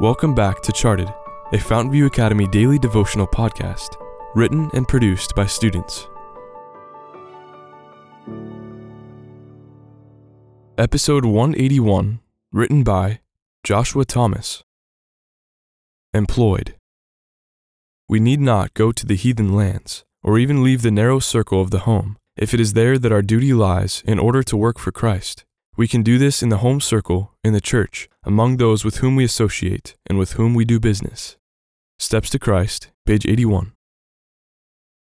Welcome back to Charted, a Fountainview Academy daily devotional podcast, written and produced by students. Episode 181, written by Joshua Thomas. Employed. We need not go to the heathen lands, or even leave the narrow circle of the home, if it is there that our duty lies in order to work for Christ. We can do this in the home circle, in the church, among those with whom we associate and with whom we do business. Steps to Christ, page 81.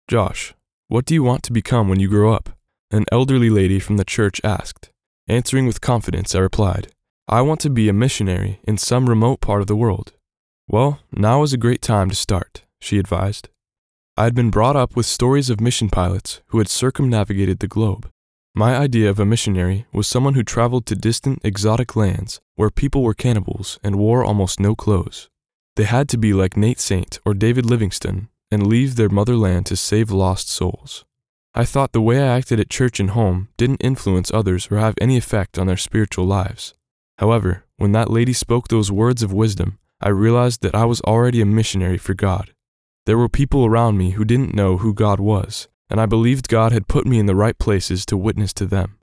Josh, what do you want to become when you grow up? An elderly lady from the church asked. Answering with confidence, I replied, I want to be a missionary in some remote part of the world. Well, now is a great time to start, she advised. I had been brought up with stories of mission pilots who had circumnavigated the globe. My idea of a missionary was someone who traveled to distant, exotic lands where people were cannibals and wore almost no clothes. They had to be like Nate Saint or David Livingstone and leave their motherland to save lost souls. I thought the way I acted at church and home didn't influence others or have any effect on their spiritual lives. However, when that lady spoke those words of wisdom, I realized that I was already a missionary for God. There were people around me who didn't know who God was, and I believed God had put me in the right places to witness to them.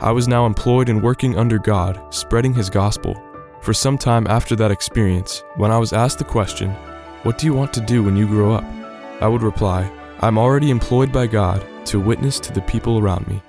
I was now employed in working under God, spreading His gospel. For some time after that experience, when I was asked the question, What do you want to do when you grow up? I would reply, I'm already employed by God to witness to the people around me.